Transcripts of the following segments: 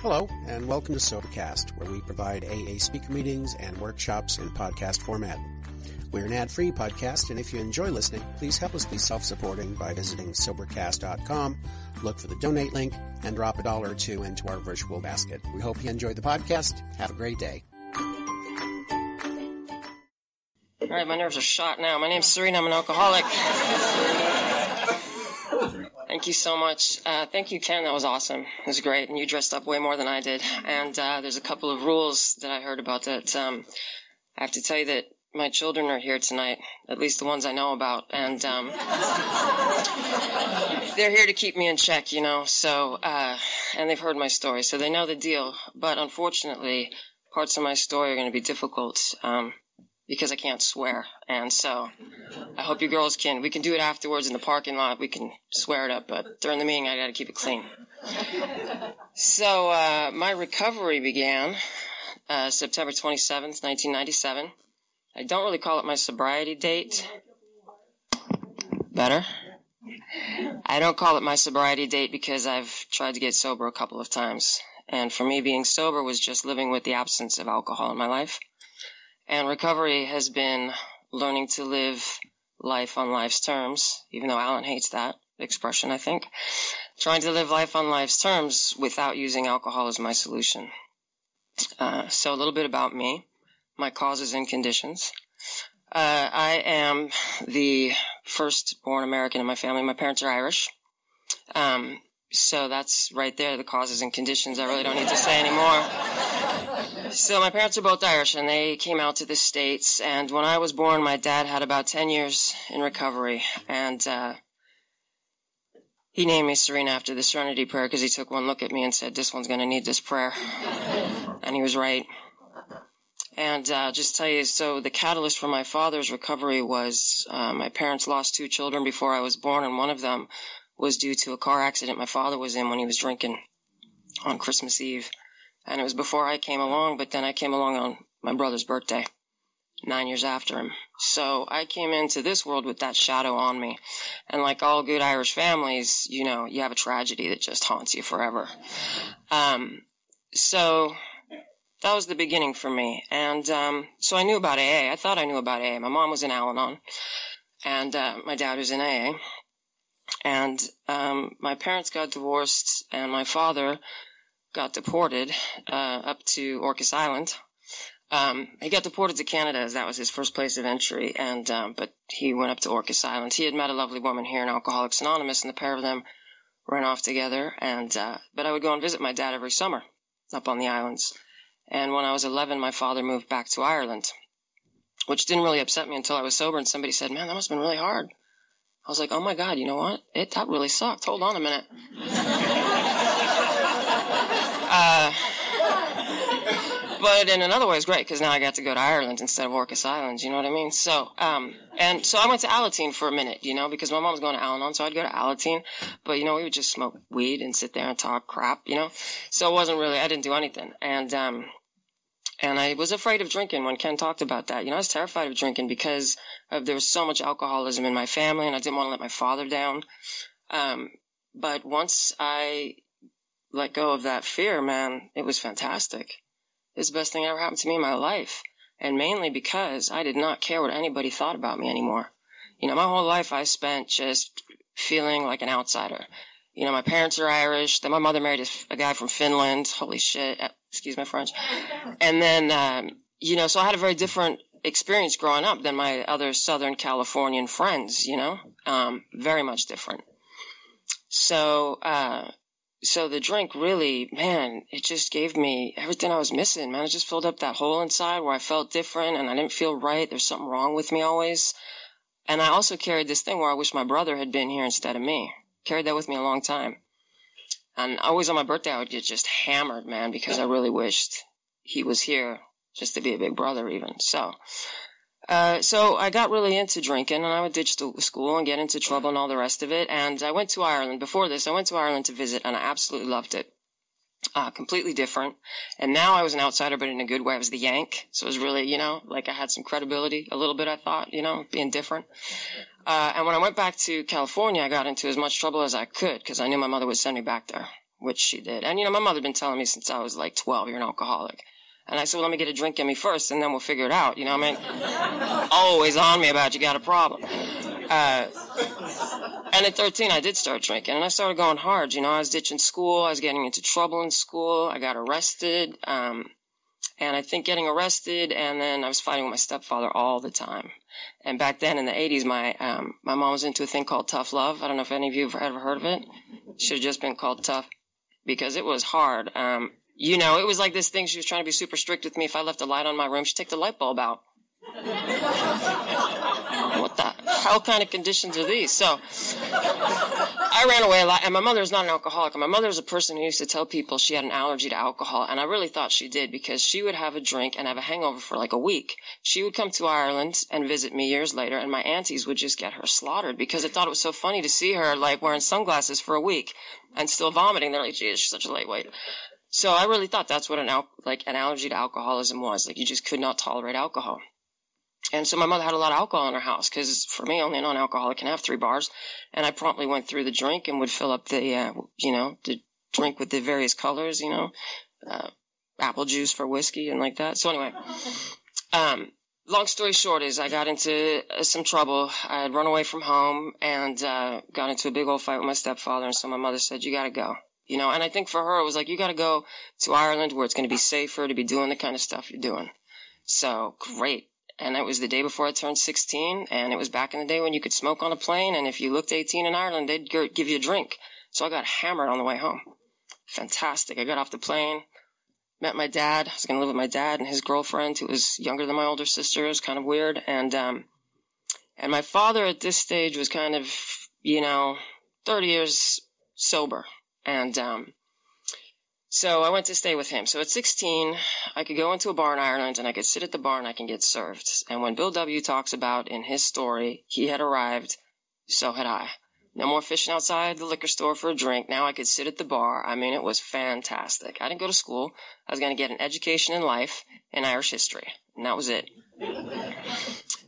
Hello, and welcome to Sobercast, where we provide AA speaker meetings and workshops in podcast format. We're an ad-free podcast, and if you enjoy listening, please help us be self-supporting by visiting Sobercast.com, look for the donate link, and drop a dollar or two into our virtual basket. We hope you enjoyed the podcast. Have a great day. All right, my nerves are shot now. My name's Cerene. I'm an alcoholic. Thank you so much. Uh, thank you, Ken. That was awesome. It was great. And you dressed up way more than I did. And uh, there's a couple of rules that I heard about that. Um, I have to tell you that my children are here tonight, at least the ones I know about. And um, they're here to keep me in check, you know. So, uh, and they've heard my story, so they know the deal. But unfortunately, parts of my story are going to be difficult. Um, because I can't swear. And so I hope you girls can, we can do it afterwards in the parking lot. We can swear it up, but during the meeting, I got to keep it clean. So, uh, my recovery began, uh, September 27th, 1997. I don't really call it my sobriety date. Better. I don't call it my sobriety date because I've tried to get sober a couple of times. And for me, being sober was just living with the absence of alcohol in my life. And recovery has been learning to live life on life's terms, even though Alan hates that expression, I think. Trying to live life on life's terms without using alcohol is my solution. Uh, so a little bit about me, my causes and conditions. Uh, I am the first born American in my family. My parents are Irish. Um, so that's right there, the causes and conditions. I really don't need to say anymore. So my parents are both Irish and they came out to the States. And when I was born, my dad had about 10 years in recovery. And, uh, he named me Cerene after the Serenity Prayer because he took one look at me and said, this one's going to need this prayer. and he was right. And uh, just tell you, so the catalyst for my father's recovery was uh, my parents lost two children before I was born, and one of them was due to a car accident my father was in when he was drinking on Christmas Eve. And it was before I came along, but then I came along on my brother's birthday, nine years after him. So I came into this world with that shadow on me. And like all good Irish families, you know, you have a tragedy that just haunts you forever. Um, so that was the beginning for me. And um, so I knew about AA. I thought I knew about AA. My mom was in Al Anon, and uh, my dad was in AA. And um, my parents got divorced, and my father got deported uh, up to Orcas Island. Um, he got deported to Canada as that was his first place of entry, and um, but he went up to Orcas Island. He had met a lovely woman here in Alcoholics Anonymous, and the pair of them ran off together. And uh, but I would go and visit my dad every summer up on the islands. And when I was 11, my father moved back to Ireland, which didn't really upset me until I was sober. And somebody said, "Man, that must have been really hard." I was like, "Oh my God, you know what? It that really sucked. Hold on a minute." uh, but in another way, it's great because now I got to go to Ireland instead of Orcas Islands. You know what I mean? So, um, and so I went to Alateen for a minute, you know, because my mom was going to Al-Anon, so I'd go to Alateen. But you know, we would just smoke weed and sit there and talk crap, you know. So it wasn't really. I didn't do anything, and um, and I was afraid of drinking when Ken talked about that. You know, I was terrified of drinking because of there was so much alcoholism in my family, and I didn't want to let my father down. Um, but once I let go of that fear, man, it was fantastic. It was the best thing that ever happened to me in my life. And mainly because I did not care what anybody thought about me anymore. You know, my whole life I spent just feeling like an outsider. You know, my parents are Irish. Then my mother married a, a guy from Finland. Holy shit. Excuse my French. And then, um, you know, so I had a very different experience growing up than my other Southern Californian friends, you know, um, very much different. So, uh, so the drink really, man, it just gave me everything I was missing, man. It just filled up that hole inside where I felt different and I didn't feel right. There's something wrong with me always. And I also carried this thing where I wish my brother had been here instead of me. Carried that with me a long time. And always on my birthday, I would get just hammered, man, because I really wished he was here just to be a big brother even. So, uh, so I got really into drinking and I would ditch school and get into trouble and all the rest of it. And I went to Ireland. Before this, I went to Ireland to visit and I absolutely loved it. Uh, completely different. And now I was an outsider, but in a good way. I was the Yank. So it was really, you know, like I had some credibility a little bit, I thought, you know, being different. Uh, and when I went back to California, I got into as much trouble as I could because I knew my mother would send me back there. which she did. And, you know, my mother had been telling me since I was like 12, you're an alcoholic. And I said, well, let me get a drink in me first, and then we'll figure it out. You know what I mean? Always on me about you got a problem. Uh, and at 13, I did start drinking, and I started going hard. You know, I was ditching school. I was getting into trouble in school. I got arrested. Um, and I think getting arrested, and then I was fighting with my stepfather all the time. And back then in the 80s, my um, my mom was into a thing called tough love. I don't know if any of you have ever heard of it. Should have just been called tough because it was hard. Um, you know, it was like this thing. She was trying to be super strict with me. If I left a light on my room, she'd take the light bulb out. what the hell kind of conditions are these? So I ran away a lot, and my mother is not an alcoholic. And my mother is a person who used to tell people she had an allergy to alcohol, and I really thought she did because she would have a drink and have a hangover for like a week. She would come to Ireland and visit me years later, and my aunties would just get her slaughtered because they thought it was so funny to see her like wearing sunglasses for a week and still vomiting. They're like, "Geez, she's such a lightweight." So I really thought that's what an al- like an allergy to alcoholism was. Like you just could not tolerate alcohol. And so my mother had a lot of alcohol in her house because for me, only a non-alcoholic can have three bars. And I promptly went through the drink and would fill up the, uh, you know, the drink with the various colors, you know, uh, apple juice for whiskey and like that. So anyway, um, long story short is I got into uh, some trouble. I had run away from home and, uh, got into a big old fight with my stepfather. And so my mother said, you got to go you know, and I think for her, it was like, you got to go to Ireland where it's going to be safer to be doing the kind of stuff you're doing. So great. And it was the day before I turned 16, and it was back in the day when you could smoke on a plane, and if you looked 18 in Ireland, they'd give you a drink. So I got hammered on the way home. Fantastic. I got off the plane, met my dad. I was going to live with my dad and his girlfriend, who was younger than my older sister. It was kind of weird. And, um, and my father at this stage was kind of, you know, 30 years sober. And um, so I went to stay with him. So at 16, I could go into a bar in Ireland and I could sit at the bar and I can get served. And when Bill W. talks about in his story, he had arrived, so had I. No more fishing outside the liquor store for a drink. Now I could sit at the bar. I mean, it was fantastic. I didn't go to school. I was going to get an education in life and Irish history. And that was it.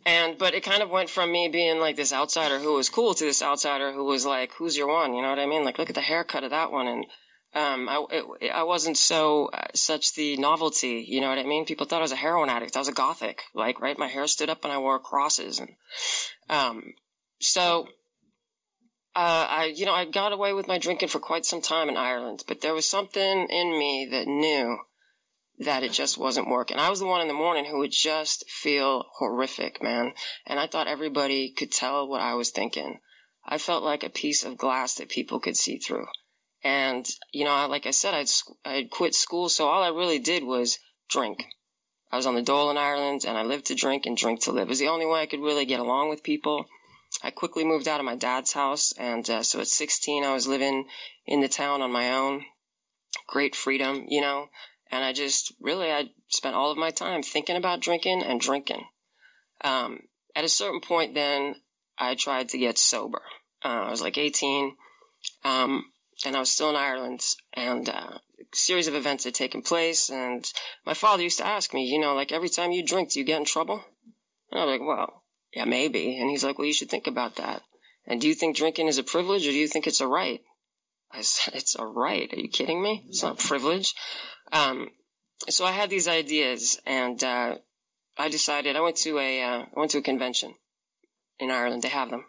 And, but it kind of went from me being like this outsider who was cool to this outsider who was like, who's your one? You know what I mean? Like, look at the haircut of that one. And, um, I, it, I wasn't so, uh, such the novelty, you know what I mean? People thought I was a heroin addict. I was a gothic, like, right? My hair stood up and I wore crosses. And, um, so, uh, I, you know, I got away with my drinking for quite some time in Ireland, but there was something in me that knew that it just wasn't working. I was the one in the morning who would just feel horrific, man. And I thought everybody could tell what I was thinking. I felt like a piece of glass that people could see through. And, you know, like I said, I'd, I'd quit school. So all I really did was drink. I was on the dole in Ireland and I lived to drink and drink to live. It was the only way I could really get along with people. I quickly moved out of my dad's house. And uh, so at 16, I was living in the town on my own. Great freedom, you know. And I just really, I spent all of my time thinking about drinking and drinking. Um, at a certain point, then I tried to get sober. Uh, I was like 18, um, and I was still in Ireland, and uh, a series of events had taken place. And my father used to ask me, you know, like every time you drink, do you get in trouble? And I was like, well, yeah, maybe. And he's like, well, you should think about that. And do you think drinking is a privilege, or do you think it's a right? I said, it's a right. Are you kidding me? It's not a privilege. Um, so I had these ideas, and uh, I decided I went to a uh, I went to a convention in Ireland. They have them,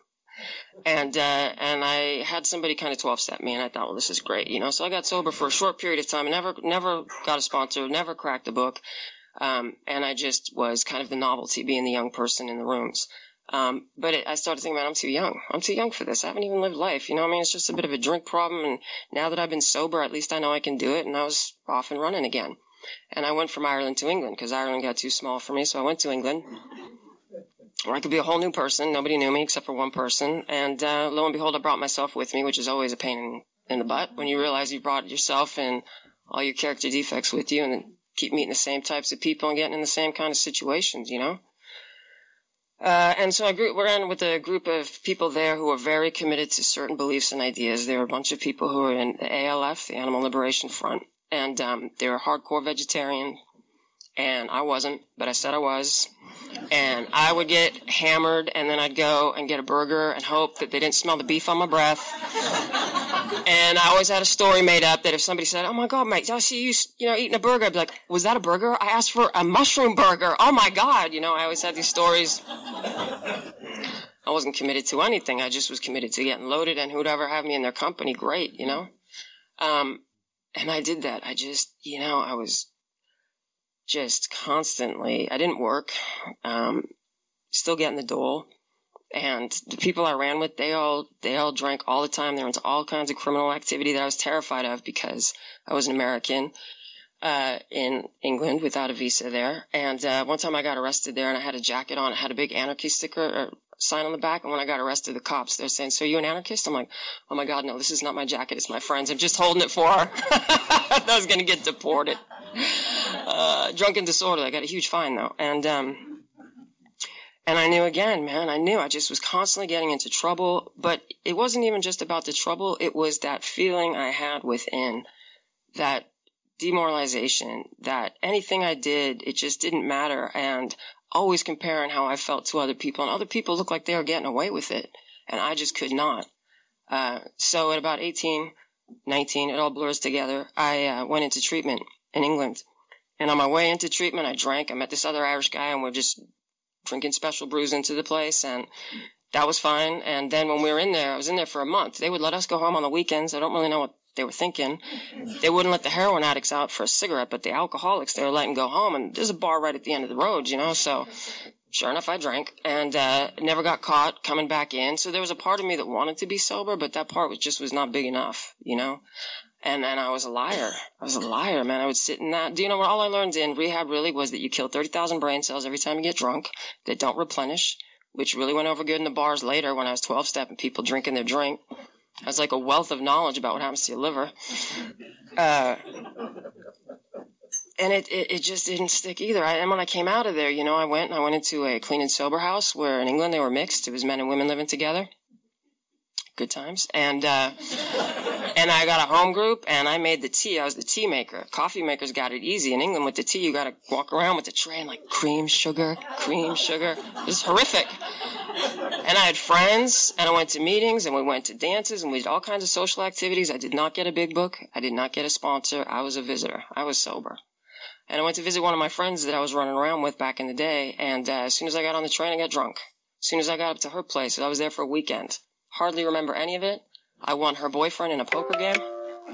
and uh, and I had somebody kind of twelve step me, and I thought, well, this is great, you know. So I got sober for a short period of time, and never never got a sponsor, never cracked a book, um, and I just was kind of the novelty, being the young person in the rooms. Um, but it, I started thinking, man, I'm too young. I'm too young for this. I haven't even lived life. You know, I mean, it's just a bit of a drink problem. And now that I've been sober, at least I know I can do it. And I was off and running again. And I went from Ireland to England because Ireland got too small for me. So I went to England where I could be a whole new person. Nobody knew me except for one person. And uh, lo and behold, I brought myself with me, which is always a pain in, in the butt when you realize you brought yourself and all your character defects with you and keep meeting the same types of people and getting in the same kind of situations, you know? Uh, and so I grew, we're in with a group of people there who are very committed to certain beliefs and ideas. There are a bunch of people who are in the ALF, the Animal Liberation Front, and um, they're hardcore vegetarian. And I wasn't, but I said I was. And I would get hammered, and then I'd go and get a burger and hope that they didn't smell the beef on my breath. And I always had a story made up that if somebody said, "Oh my God, Mike, I see you, you know, eating a burger," I'd be like, "Was that a burger? I asked for a mushroom burger. Oh my God!" You know, I always had these stories. I wasn't committed to anything. I just was committed to getting loaded, and who'd ever have me in their company, great, you know. Um, and I did that. I just, you know, I was just constantly. I didn't work. Um, still getting the dole and the people I ran with, they all they all drank all the time. They were into all kinds of criminal activity that I was terrified of because I was an American uh, in England without a visa there. And uh, one time I got arrested there, and I had a jacket on. It had a big anarchy sticker or sign on the back. And when I got arrested, the cops they're saying, "So you an anarchist?" I'm like, "Oh my God, no! This is not my jacket. It's my friend's. I'm just holding it for her. I was gonna get deported. Uh, drunken disorder. I got a huge fine though, and." Um, and I knew again, man, I knew I just was constantly getting into trouble. But it wasn't even just about the trouble, it was that feeling I had within that demoralization, that anything I did, it just didn't matter. And always comparing how I felt to other people. And other people looked like they were getting away with it. And I just could not. Uh, so at about 18, 19, it all blurs together. I uh, went into treatment in England. And on my way into treatment, I drank. I met this other Irish guy, and we're just drinking special brews into the place and that was fine. And then when we were in there, I was in there for a month. They would let us go home on the weekends. I don't really know what they were thinking. They wouldn't let the heroin addicts out for a cigarette, but the alcoholics they were letting go home. And there's a bar right at the end of the road, you know. So sure enough, I drank and uh, never got caught coming back in. So there was a part of me that wanted to be sober, but that part was just was not big enough, you know. And and I was a liar. I was a liar, man. I would sit in that. Do you know what? All I learned in rehab really was that you kill 30,000 brain cells every time you get drunk that don't replenish, which really went over good in the bars later when I was 12 step and people drinking their drink. I was like a wealth of knowledge about what happens to your liver. Uh, and it, it, it, just didn't stick either. I, and when I came out of there, you know, I went and I went into a clean and sober house where in England they were mixed. It was men and women living together. Good times. And, uh, and I got a home group and I made the tea. I was the tea maker. Coffee makers got it easy. In England with the tea, you got to walk around with the tray and like cream, sugar, cream, sugar. It was horrific. And I had friends and I went to meetings and we went to dances and we did all kinds of social activities. I did not get a big book. I did not get a sponsor. I was a visitor. I was sober. And I went to visit one of my friends that I was running around with back in the day. And uh, as soon as I got on the train, I got drunk. As soon as I got up to her place, I was there for a weekend. Hardly remember any of it. I won her boyfriend in a poker game.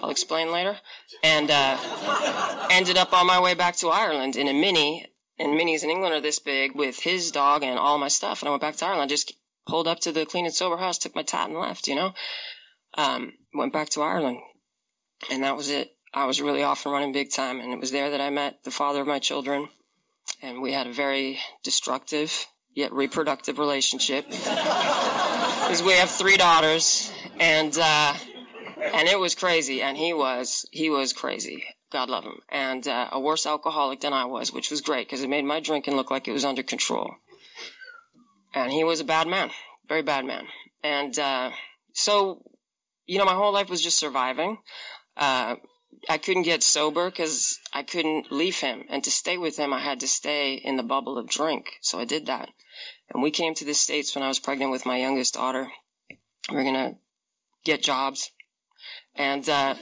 I'll explain later. And uh, ended up on my way back to Ireland in a mini. And minis in England are this big with his dog and all my stuff. And I went back to Ireland. Just pulled up to the clean and sober house, took my tat and left, you know. Um, went back to Ireland. And that was it. I was really off and running big time. And it was there that I met the father of my children. And we had a very destructive yet reproductive relationship. Because we have three daughters, and uh, and it was crazy. And he was he was crazy. God love him, and uh, a worse alcoholic than I was, which was great because it made my drinking look like it was under control. And he was a bad man, very bad man. And uh, so, you know, my whole life was just surviving. Uh, I couldn't get sober because I couldn't leave him. And to stay with him, I had to stay in the bubble of drink. So I did that. And we came to the States when I was pregnant with my youngest daughter. We are going to get jobs and uh,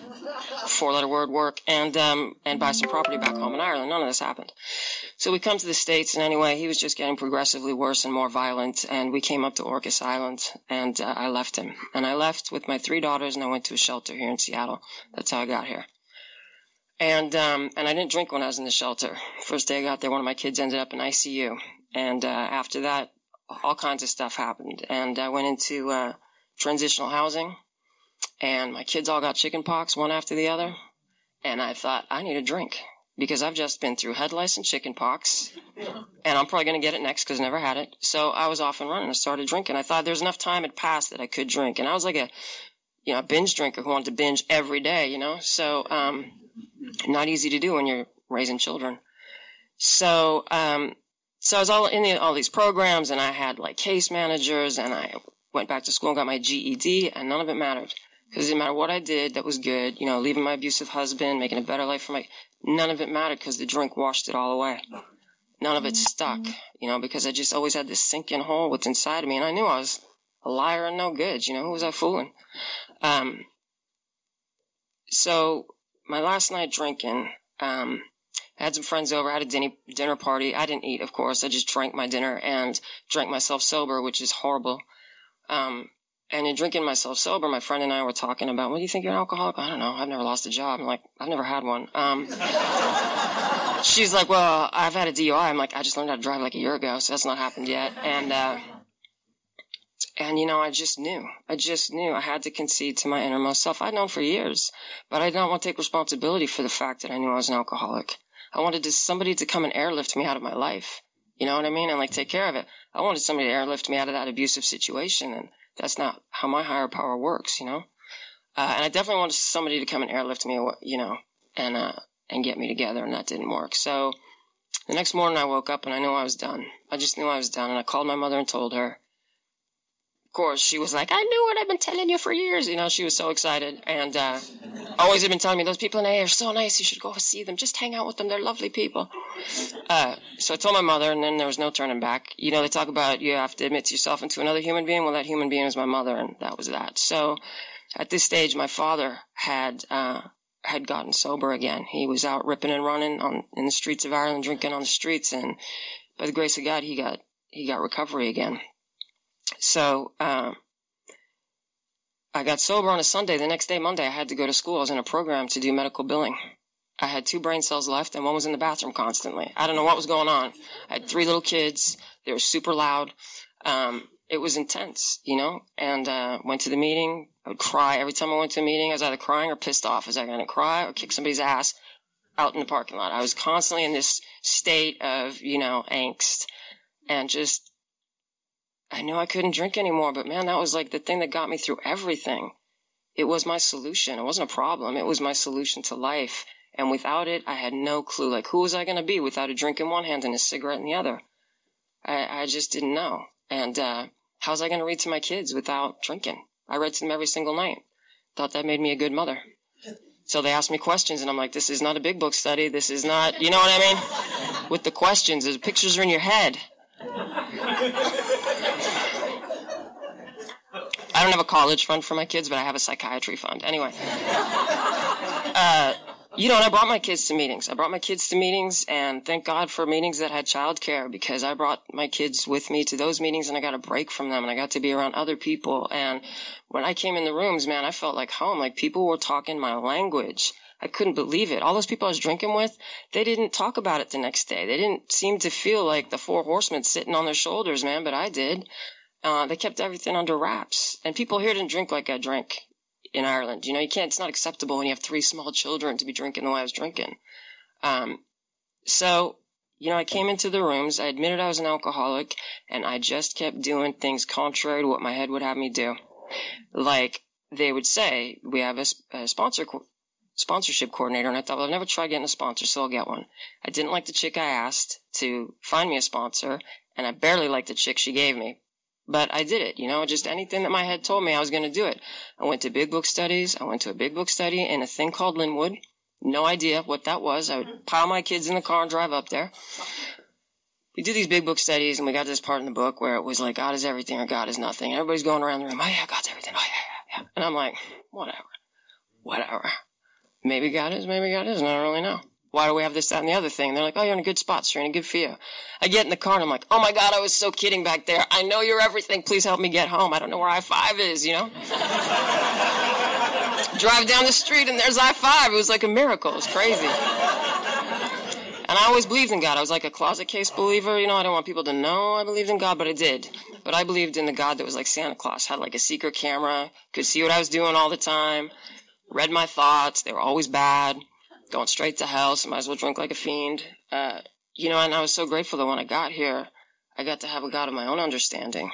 four letter word work and um, and buy some property back home in Ireland. None of this happened. So we come to the States, and anyway, he was just getting progressively worse and more violent. And we came up to Orcas Island, and uh, I left him. And I left with my three daughters, and I went to a shelter here in Seattle. That's how I got here. And um, and I didn't drink when I was in the shelter. First day I got there, one of my kids ended up in ICU, and uh, after that, all kinds of stuff happened. And I went into uh, transitional housing, and my kids all got chicken pox one after the other. And I thought I need a drink because I've just been through head lice and chicken pox, and I'm probably going to get it next because I never had it. So I was off and running. I started drinking. I thought there's enough time had passed that I could drink, and I was like a you know, a binge drinker who wanted to binge every day, you know. So um, not easy to do when you're raising children. So, um, so I was all in the, all these programs and I had like case managers and I went back to school and got my GED and none of it mattered because it didn't matter what I did that was good, you know, leaving my abusive husband, making a better life for my, none of it mattered because the drink washed it all away. None of it stuck, you know, because I just always had this sinking hole what's inside of me and I knew I was a liar and no good, you know, who was I fooling? Um, so my last night drinking, um, I had some friends over. I had a dinner dinner party. I didn't eat, of course. I just drank my dinner and drank myself sober, which is horrible. Um, and in drinking myself sober, my friend and I were talking about, what do you think you're an alcoholic? I don't know. I've never lost a job. I'm like, I've never had one. Um, she's like, well, I've had a DUI. I'm like, I just learned how to drive like a year ago, so that's not happened yet. And, uh, and you know, I just knew. I just knew I had to concede to my innermost self. I'd known for years, but I did not want to take responsibility for the fact that I knew I was an alcoholic. I wanted somebody to come and airlift me out of my life. You know what I mean? And like take care of it. I wanted somebody to airlift me out of that abusive situation. And that's not how my higher power works, you know? Uh, and I definitely wanted somebody to come and airlift me, you know, and, uh, and get me together. And that didn't work. So the next morning I woke up and I knew I was done. I just knew I was done. And I called my mother and told her course, she was like, I knew what I've been telling you for years. You know, she was so excited. And uh, always had been telling me, those people in AA are so nice. You should go see them. Just hang out with them. They're lovely people. Uh, so I told my mother, and then there was no turning back. You know, they talk about you have to admit to yourself into another human being. Well, that human being is my mother, and that was that. So at this stage, my father had. Uh, had gotten sober again. He was out ripping and running on in the streets of Ireland, drinking on the streets, and by the grace of God, he got he got recovery again. So um, I got sober on a Sunday. The next day, Monday, I had to go to school. I was in a program to do medical billing. I had two brain cells left, and one was in the bathroom constantly. I don't know what was going on. I had three little kids. They were super loud. Um, it was intense, you know. And uh, went to the meeting. I would cry every time I went to a meeting. I was either crying or pissed off. Was I going to cry or kick somebody's ass out in the parking lot? I was constantly in this state of, you know, angst and just I knew I couldn't drink anymore, but man, that was like the thing that got me through everything. It was my solution. It wasn't a problem. It was my solution to life. And without it, I had no clue. Like, who was I going to be without a drink in one hand and a cigarette in the other? I, I just didn't know. And, uh, how was I going to read to my kids without drinking? I read to them every single night. Thought that made me a good mother. So they asked me questions, and I'm like, this is not a big book study. This is not, you know what I mean? With the questions, the pictures are in your head. I don't have a college fund for my kids, but I have a psychiatry fund. Anyway. Uh, you know, and I brought my kids to meetings. I brought my kids to meetings, and thank God for meetings that had childcare because I brought my kids with me to those meetings, and I got a break from them, and I got to be around other people. And when I came in the rooms, man, I felt like home. Like people were talking my language. I couldn't believe it. All those people I was drinking with, they didn't talk about it the next day. They didn't seem to feel like the four horsemen sitting on their shoulders, man, but I did. Uh, they kept everything under wraps. And people here didn't drink like I drank in Ireland. You know, you can't, it's not acceptable when you have three small children to be drinking the way I was drinking. Um, so, you know, I came into the rooms, I admitted I was an alcoholic, and I just kept doing things contrary to what my head would have me do. Like, they would say, we have a, a sponsor, sponsorship coordinator, and I thought, well, I've never tried getting a sponsor, so I'll get one. I didn't like the chick I asked to find me a sponsor, and I barely liked the chick she gave me. But I did it, you know, just anything that my head told me I was going to do it. I went to big book studies. I went to a big book study in a thing called Lynnwood. No idea what that was. I would mm-hmm. pile my kids in the car and drive up there. We do these big book studies, and we got to this part in the book where it was like, God is everything or God is nothing. And everybody's going around the room, oh yeah, God's everything. Oh yeah, yeah, yeah. And I'm like, whatever. Whatever. Maybe God is, maybe God isn't. I don't really know why do we have this, that, and the other thing? And they're like, oh, you're in a good spot, you're in a good feel. I get in the car and I'm like, oh my God, I was so kidding back there. I know you're everything. Please help me get home. I don't know where I 5 is, you know? Drive down the street and there's I 5. It was like a miracle. It was crazy. And I always believed in God. I was like a closet case believer. You know, I don't want people to know I believed in God, but I did. But I believed in the God that was like Santa Claus, had like a secret camera, could see what I was doing all the time, read my thoughts. They were always bad going straight to hell, so might as well drink like a fiend. Uh, you know, and I was so grateful that when I got here, I got to have a God of my own understanding.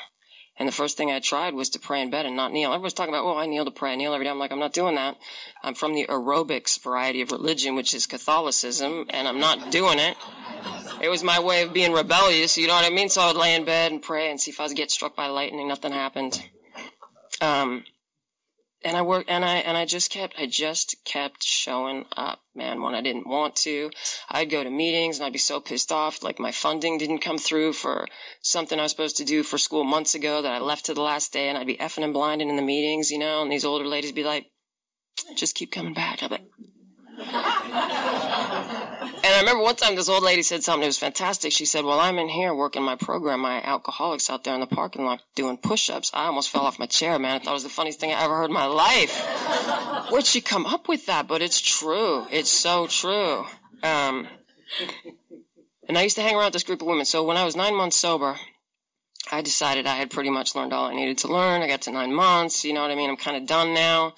And the first thing I tried was to pray in bed and not kneel. Everybody's talking about, oh, I kneel to pray. I kneel every day. I'm like, I'm not doing that. I'm from the aerobics variety of religion, which is Catholicism, and I'm not doing it. It was my way of being rebellious, you know what I mean? So I would lay in bed and pray and see if I was get struck by lightning. Nothing happened. Um, and I worked and I and I just kept I just kept showing up, man, when I didn't want to. I'd go to meetings and I'd be so pissed off like my funding didn't come through for something I was supposed to do for school months ago that I left to the last day and I'd be effing and blinding in the meetings, you know, and these older ladies be like, Just keep coming back. I'm like, and I remember one time this old lady said something that was fantastic. She said, Well, I'm in here working my program, my alcoholics out there in the parking lot doing push ups. I almost fell off my chair, man. I thought it was the funniest thing I ever heard in my life. Where'd she come up with that? But it's true. It's so true. Um, and I used to hang around this group of women. So when I was nine months sober, I decided I had pretty much learned all I needed to learn. I got to nine months, you know what I mean? I'm kind of done now.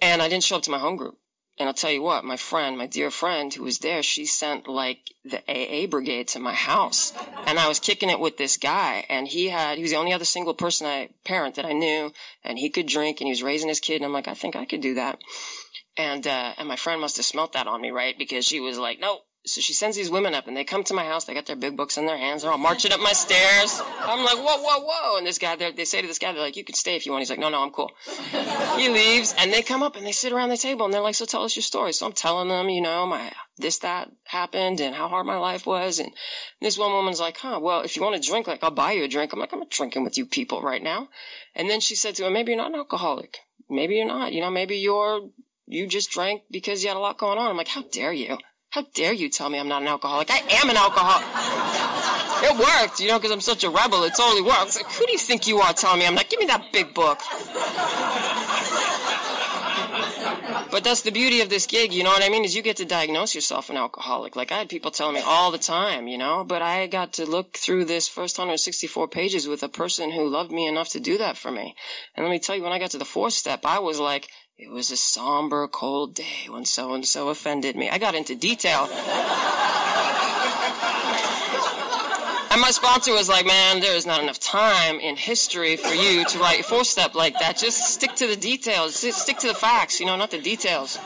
And I didn't show up to my home group. And I'll tell you what, my friend, my dear friend who was there, she sent like the AA brigade to my house. And I was kicking it with this guy and he had, he was the only other single person I, parent that I knew and he could drink and he was raising his kid. And I'm like, I think I could do that. And, uh, and my friend must have smelt that on me, right? Because she was like, nope, so she sends these women up and they come to my house. They got their big books in their hands. They're all marching up my stairs. I'm like, whoa, whoa, whoa. And this guy, they say to this guy, they're like, you can stay if you want. He's like, no, no, I'm cool. he leaves and they come up and they sit around the table and they're like, so tell us your story. So I'm telling them, you know, my, this, that happened and how hard my life was. And this one woman's like, huh, well, if you want to drink, like, I'll buy you a drink. I'm like, I'm not drinking with you people right now. And then she said to him, maybe you're not an alcoholic. Maybe you're not. You know, maybe you're, you just drank because you had a lot going on. I'm like, how dare you? How dare you tell me I'm not an alcoholic? I am an alcoholic. It worked, you know, because I'm such a rebel. It totally works. Like, who do you think you are telling me I'm not? Give me that big book. but that's the beauty of this gig, you know what I mean? Is you get to diagnose yourself an alcoholic. Like I had people telling me all the time, you know, but I got to look through this first 164 pages with a person who loved me enough to do that for me. And let me tell you, when I got to the fourth step, I was like, it was a somber, cold day when so and so offended me. I got into detail. And my sponsor was like, man, there is not enough time in history for you to write four step like that. Just stick to the details. Just stick to the facts, you know, not the details.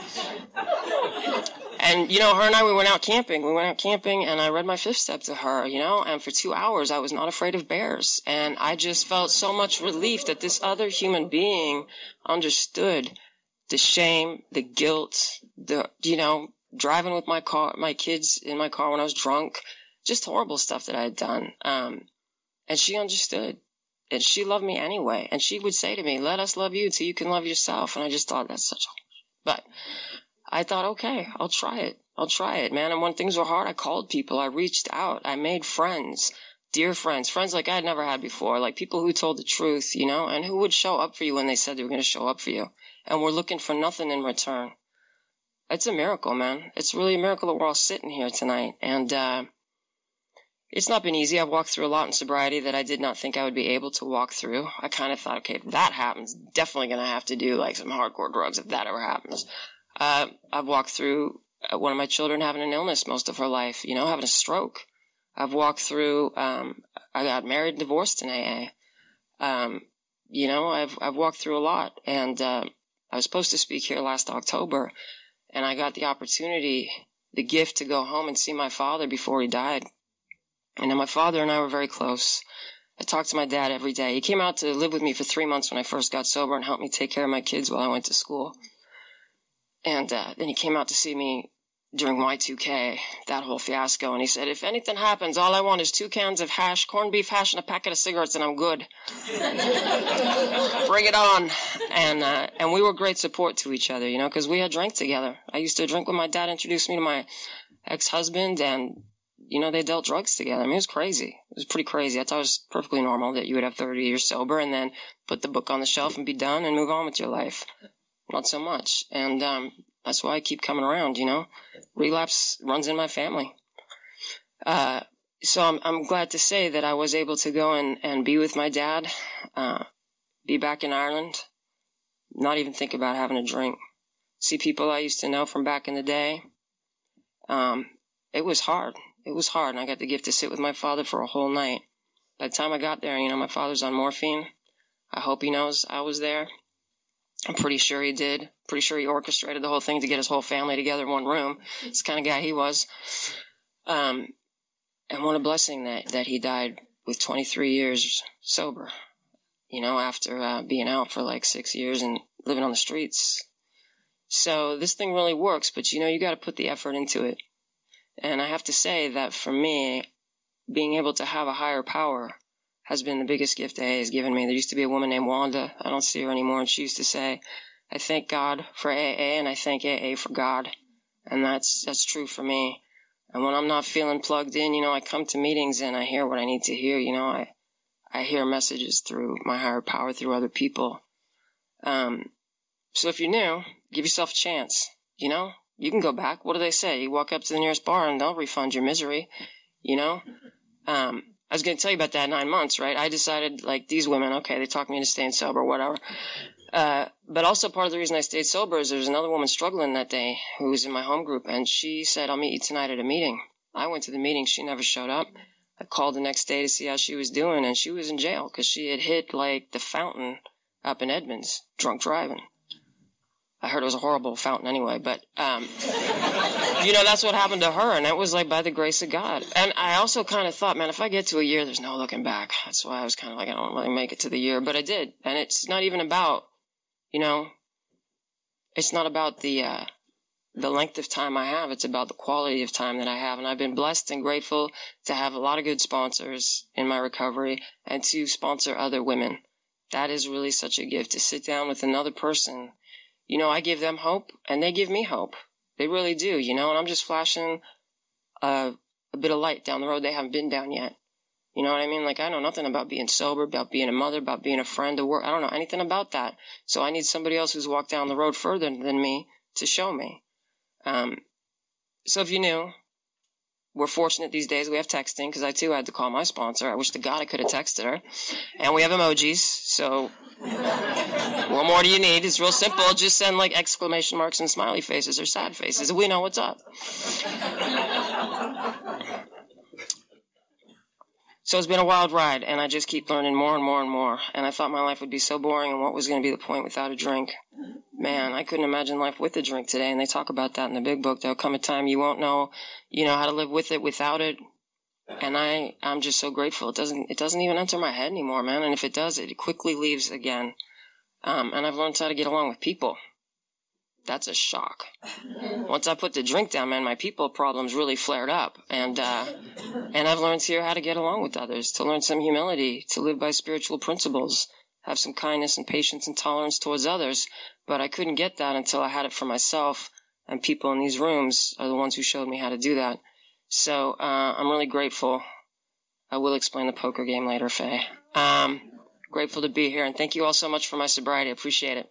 And, you know, her and I, we went out camping. We went out camping and I read my fifth step to her, you know, and for two hours I was not afraid of bears. And I just felt so much relief that this other human being understood the shame, the guilt, the, you know, driving with my car, my kids in my car when I was drunk, just horrible stuff that I had done. Um, and she understood and she loved me anyway. And she would say to me, let us love you till you can love yourself. And I just thought that's such a, but I thought, okay, I'll try it. I'll try it, man. And when things were hard, I called people. I reached out. I made friends, dear friends, friends like I had never had before, like people who told the truth, you know, and who would show up for you when they said they were going to show up for you and we're looking for nothing in return. It's a miracle, man. It's really a miracle that we're all sitting here tonight. And, uh, it's not been easy. I've walked through a lot in sobriety that I did not think I would be able to walk through. I kind of thought, okay, if that happens, definitely going to have to do like some hardcore drugs if that ever happens. Uh, I've walked through uh, one of my children having an illness most of her life, you know, having a stroke. I've walked through, um, I got married and divorced in AA. Um, you know, I've, I've walked through a lot and, uh, I was supposed to speak here last October, and I got the opportunity, the gift to go home and see my father before he died. And my father and I were very close. I talked to my dad every day. He came out to live with me for three months when I first got sober and helped me take care of my kids while I went to school. And uh, then he came out to see me during Y2K, that whole fiasco, and he said, if anything happens, all I want is two cans of hash, corned beef hash, and a packet of cigarettes, and I'm good. Bring it on. And, uh, and we were great support to each other, you know, because we had drank together. I used to drink when my dad introduced me to my ex-husband, and, you know, they dealt drugs together. I mean, it was crazy. It was pretty crazy. I thought it was perfectly normal that you would have 30 years sober and then put the book on the shelf and be done and move on with your life. Not so much. And, um, that's why I keep coming around, you know. Relapse runs in my family. Uh, so I'm, I'm glad to say that I was able to go and, and be with my dad, uh, be back in Ireland, not even think about having a drink, see people I used to know from back in the day. Um, it was hard. It was hard. And I got the gift to sit with my father for a whole night. By the time I got there, you know, my father's on morphine. I hope he knows I was there. I'm pretty sure he did. Pretty sure he orchestrated the whole thing to get his whole family together in one room. It's the kind of guy he was. Um, and what a blessing that, that he died with 23 years sober, you know, after uh, being out for like six years and living on the streets. So this thing really works, but you know, you got to put the effort into it. And I have to say that for me, being able to have a higher power has been the biggest gift AA has given me. There used to be a woman named Wanda. I don't see her anymore. And she used to say, I thank God for AA and I thank AA for God. And that's, that's true for me. And when I'm not feeling plugged in, you know, I come to meetings and I hear what I need to hear. You know, I, I hear messages through my higher power, through other people. Um, so if you're new, give yourself a chance. You know, you can go back. What do they say? You walk up to the nearest bar and they'll refund your misery. You know, um, I was going to tell you about that nine months, right? I decided like these women, okay, they talked me into staying sober, whatever. Uh, but also part of the reason I stayed sober is there was another woman struggling that day who was in my home group and she said, I'll meet you tonight at a meeting. I went to the meeting. She never showed up. I called the next day to see how she was doing and she was in jail because she had hit like the fountain up in Edmonds, drunk driving. I heard it was a horrible fountain anyway, but, um, you know, that's what happened to her. And that was like by the grace of God. And I also kind of thought, man, if I get to a year, there's no looking back. That's why I was kind of like, I don't really make it to the year, but I did. And it's not even about, you know, it's not about the, uh, the length of time I have. It's about the quality of time that I have. And I've been blessed and grateful to have a lot of good sponsors in my recovery and to sponsor other women. That is really such a gift to sit down with another person you know, I give them hope and they give me hope. They really do, you know, and I'm just flashing a, a bit of light down the road they haven't been down yet. You know what I mean? Like, I know nothing about being sober, about being a mother, about being a friend to work. I don't know anything about that. So I need somebody else who's walked down the road further than me to show me. Um, so if you knew, we're fortunate these days we have texting because I too had to call my sponsor. I wish to God I could have texted her. And we have emojis. So what more do you need? It's real simple. Just send like exclamation marks and smiley faces or sad faces. We know what's up. So it's been a wild ride, and I just keep learning more and more and more. And I thought my life would be so boring, and what was going to be the point without a drink? Man, I couldn't imagine life with a drink today. And they talk about that in the big book. There'll come a time you won't know, you know, how to live with it, without it. And I, I'm just so grateful. It doesn't, it doesn't even enter my head anymore, man. And if it does, it quickly leaves again. Um, and I've learned how to get along with people that's a shock. Once I put the drink down, man, my people problems really flared up, and uh, and I've learned here how to get along with others, to learn some humility, to live by spiritual principles, have some kindness and patience and tolerance towards others. But I couldn't get that until I had it for myself, and people in these rooms are the ones who showed me how to do that. So uh, I'm really grateful. I will explain the poker game later, Faye. Um, grateful to be here, and thank you all so much for my sobriety. I appreciate it.